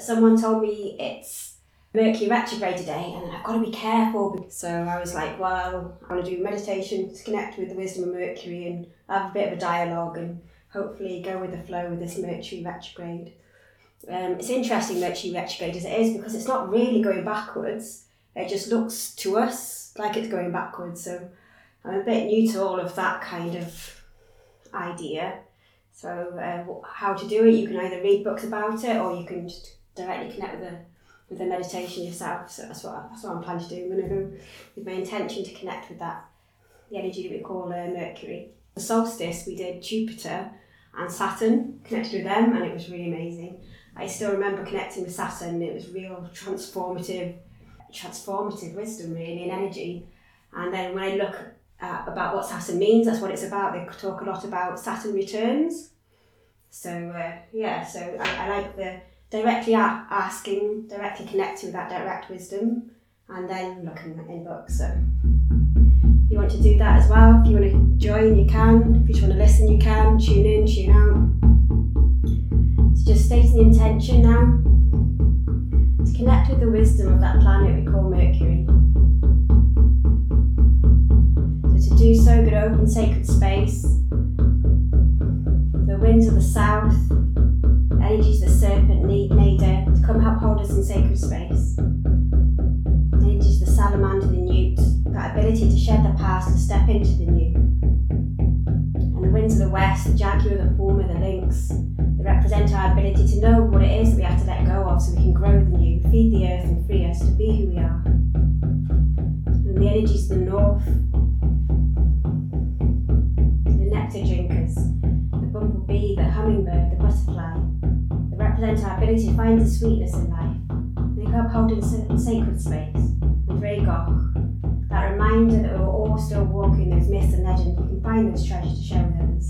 Someone told me it's Mercury retrograde today and I've got to be careful. So I was like, well, I want to do meditation to connect with the wisdom of Mercury and have a bit of a dialogue and hopefully go with the flow with this Mercury retrograde. Um, it's interesting Mercury retrograde as it is because it's not really going backwards. It just looks to us like it's going backwards. So I'm a bit new to all of that kind of idea. So uh, how to do it? You can either read books about it or you can just directly connect with the with the meditation yourself. So that's what that's what I'm planning to do. I'm going to go with my intention to connect with that, the energy that we call uh, Mercury. The solstice we did Jupiter and Saturn connected with them, and it was really amazing. I still remember connecting with Saturn. It was real transformative, transformative wisdom really and energy. And then when I look at about what Saturn means, that's what it's about. They talk a lot about Saturn returns. So uh, yeah, so I, I like the directly asking, directly connecting with that direct wisdom, and then looking in books. So you want to do that as well, if you want to join, you can. If you just want to listen, you can. Tune in, tune out. So just stating the intention now to connect with the wisdom of that planet we call Mercury. So to do so, good open sacred space. In sacred space. Energies the salamander, the newt, that ability to shed the past and step into the new. And the winds of the west, the jaguar, the puma, the lynx, they represent our ability to know what it is that we have to let go of so we can grow the new, feed the earth and free us to be who we are. And the energies of the north, the nectar drinkers, the bumblebee, the hummingbird, the butterfly, they represent our ability to find the sweetness in life. In sacred space. And Rhaegoch, that reminder that we're all still walking those myths and legends, we can find those treasures to share with others.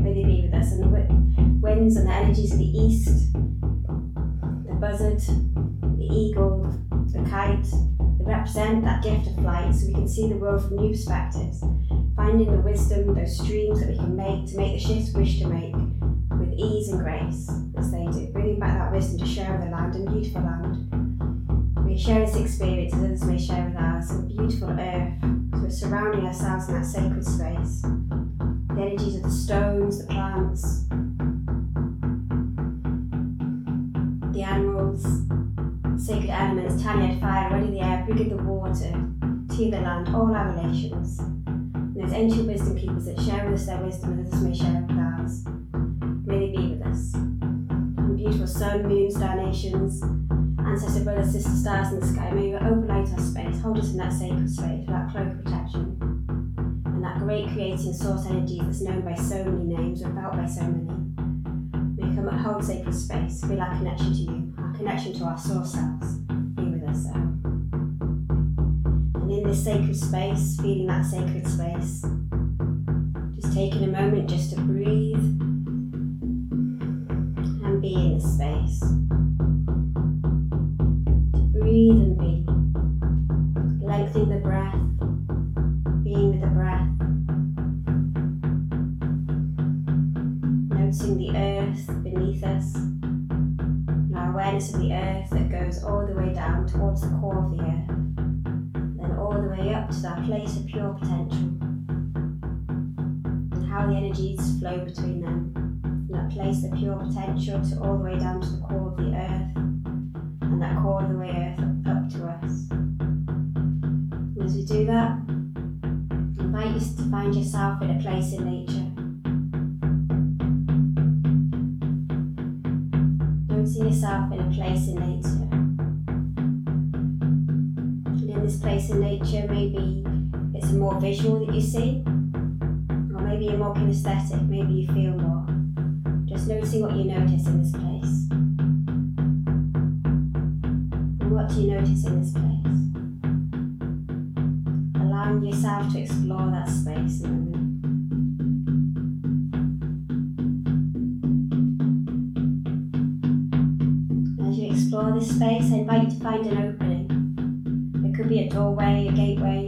May they be with us. And the winds and the energies of the east, the buzzard, the eagle, the kite, they represent that gift of flight so we can see the world from new perspectives, finding the wisdom, those streams that we can make to make the shifts we wish to make with ease and grace as they do, bringing back that wisdom to share with the land and beautiful land. We share this experience as others may share with ours, and beautiful earth, so we're surrounding ourselves in that sacred space. The energies of the stones, the plants, the animals, sacred elements, Tanyad fire, ready the air, bringing the water, to the land, all our relations. And there's ancient wisdom keepers that share with us their wisdom and others may share with ours. May they be with us. And beautiful sun, moon, star nations, ancestor, brothers, sister, stars in the sky, may you open light our space, hold us in that sacred space, that cloak of protection. And that great creating source energy that's known by so many names or felt by so many. May come and hold sacred space, feel our connection to you, our connection to our source selves. Be with us so. And in this sacred space, feeling that sacred space, just taking a moment just to breathe and be in the space. Breathe and be. Lengthening the breath, being with the breath. Noticing the earth beneath us. Our awareness of the earth that goes all the way down towards the core of the earth. Then all the way up to that place of pure potential. And how the energies flow between them that place the pure potential to all the way down to the core of the earth, and that core of the find yourself in a place in nature. Noticing yourself in a place in nature. And in this place in nature, maybe it's a more visual that you see, or maybe you're more kinesthetic, maybe you feel more. Just noticing what you notice in this place. And what do you notice in this place? yourself to explore that space. As you explore this space, I invite you to find an opening. It could be a doorway, a gateway,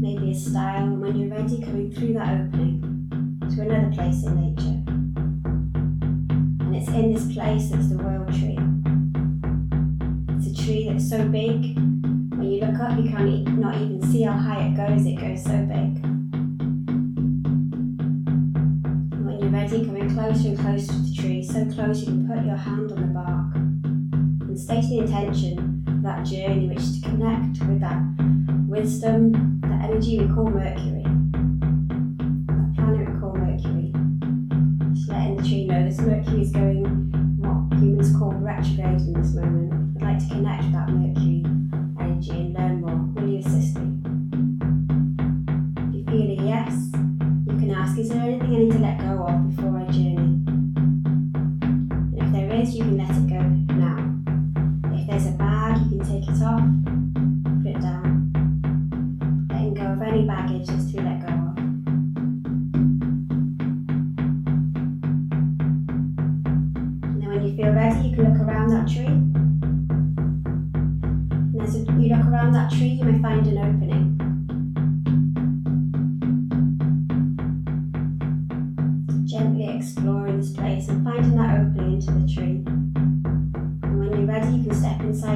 maybe a stile, and when you're ready, coming through that opening to another place in nature. And it's in this place that's the world tree. It's a tree that's so big when you look up, you can't e- not even see how high it goes. It goes so big. And when you're ready, coming closer and closer to the tree, so close you can put your hand on the bark and state the intention of that journey, which is to connect with that wisdom, that energy we call Mercury, that planet we call Mercury. Just letting the tree know this Mercury is going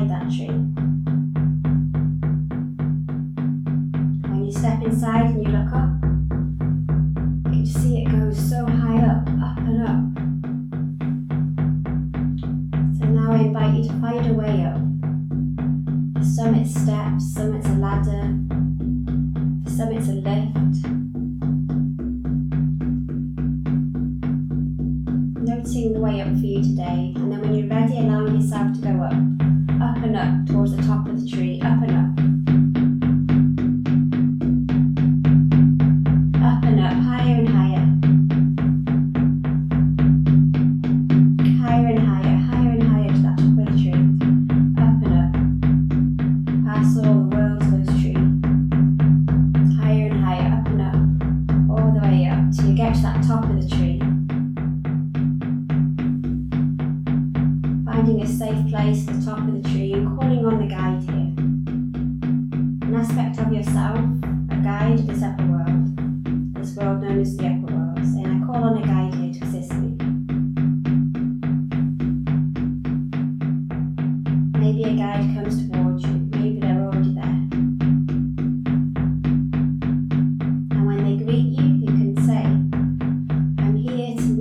that tree. When you step inside and you look up,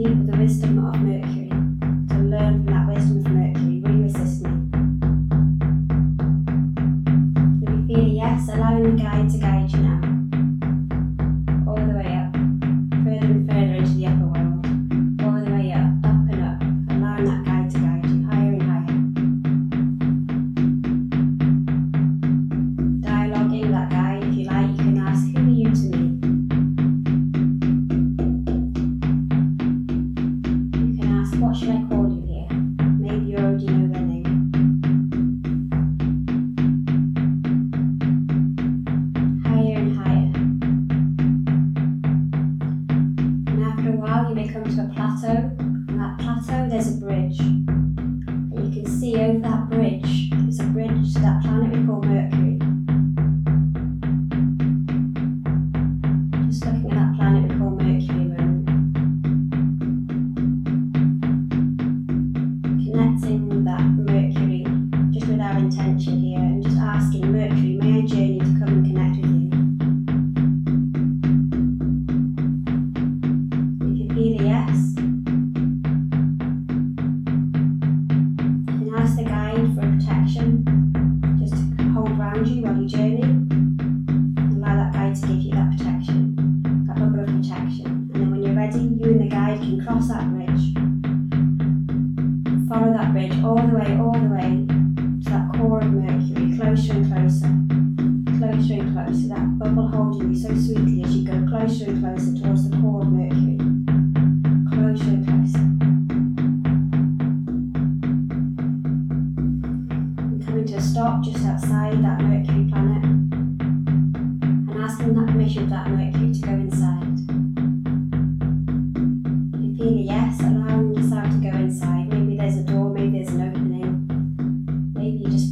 Wien oder Western Amerika they come to a plateau. ข่าวสารใน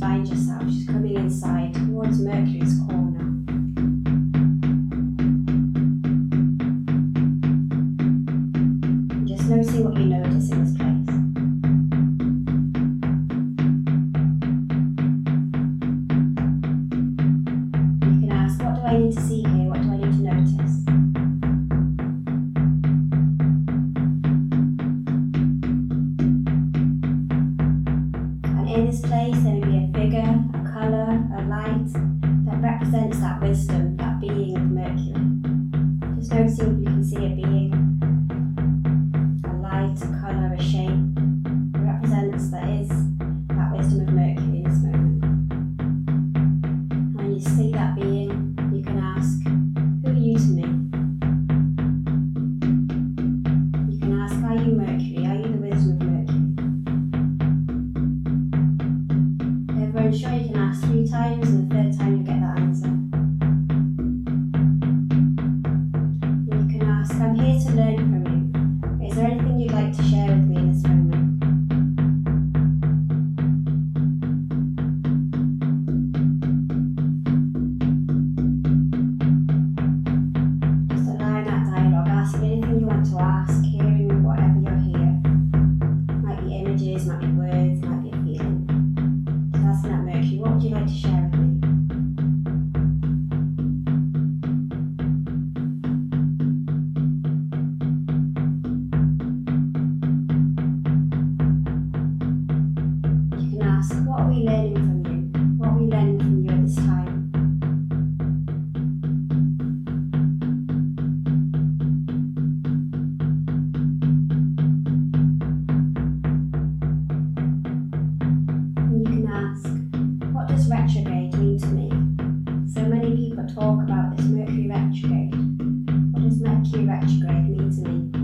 find yourself. Mercury retrograde mean to me?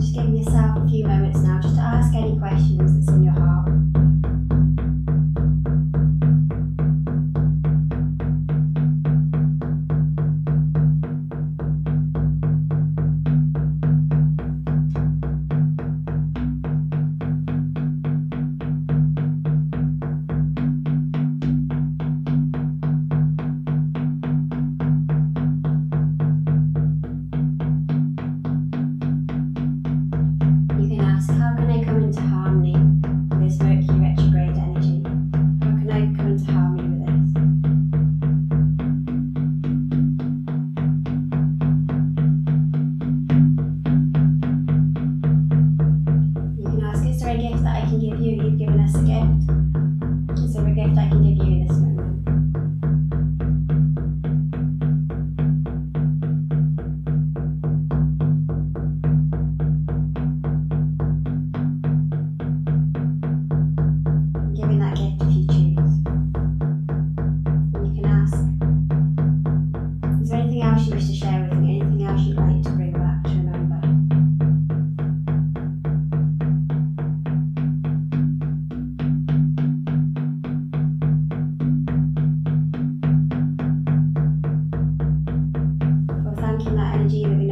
Just giving yourself a few moments now just to ask any questions that's in your heart. Angie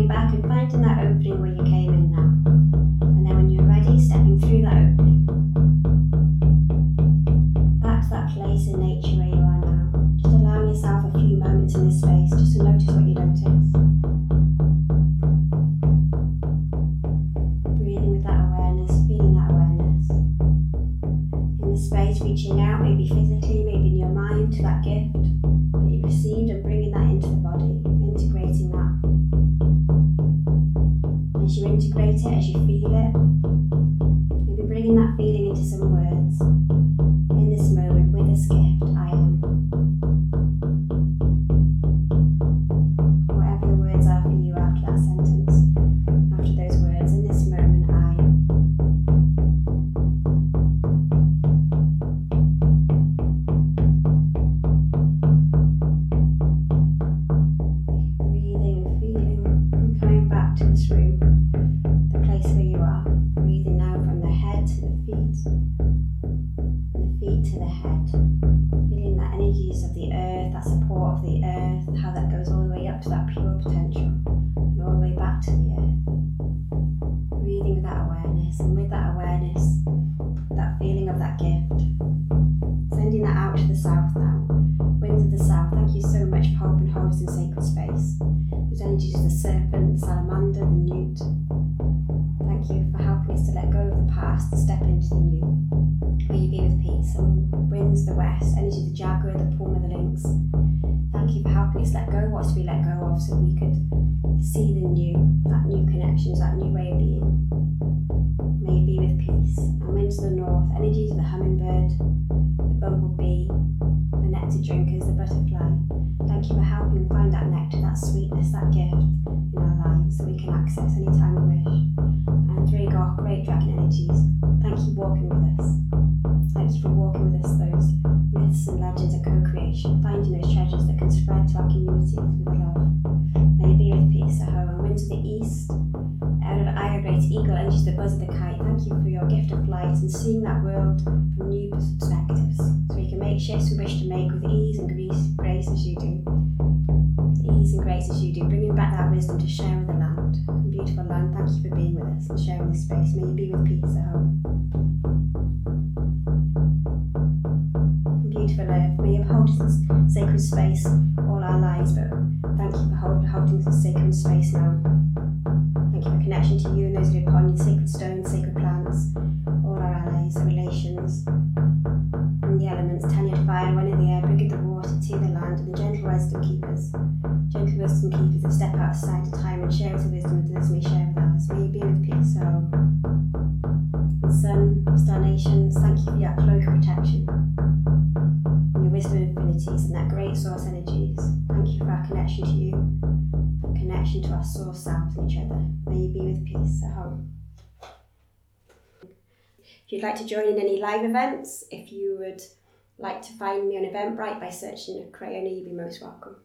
back and finding that opening where you came in now. that out to the south connection to you and those who live upon you, sacred stones, sacred plants, all our allies and relations. And the elements, tenured fire, one in the air, bring the water to the land, and the gentle wisdom keepers. Gentle wisdom keepers that step outside of time and share the wisdom that others may share. You'd like to join in any live events, if you would like to find me on Eventbrite by searching Crayona, you'd be most welcome.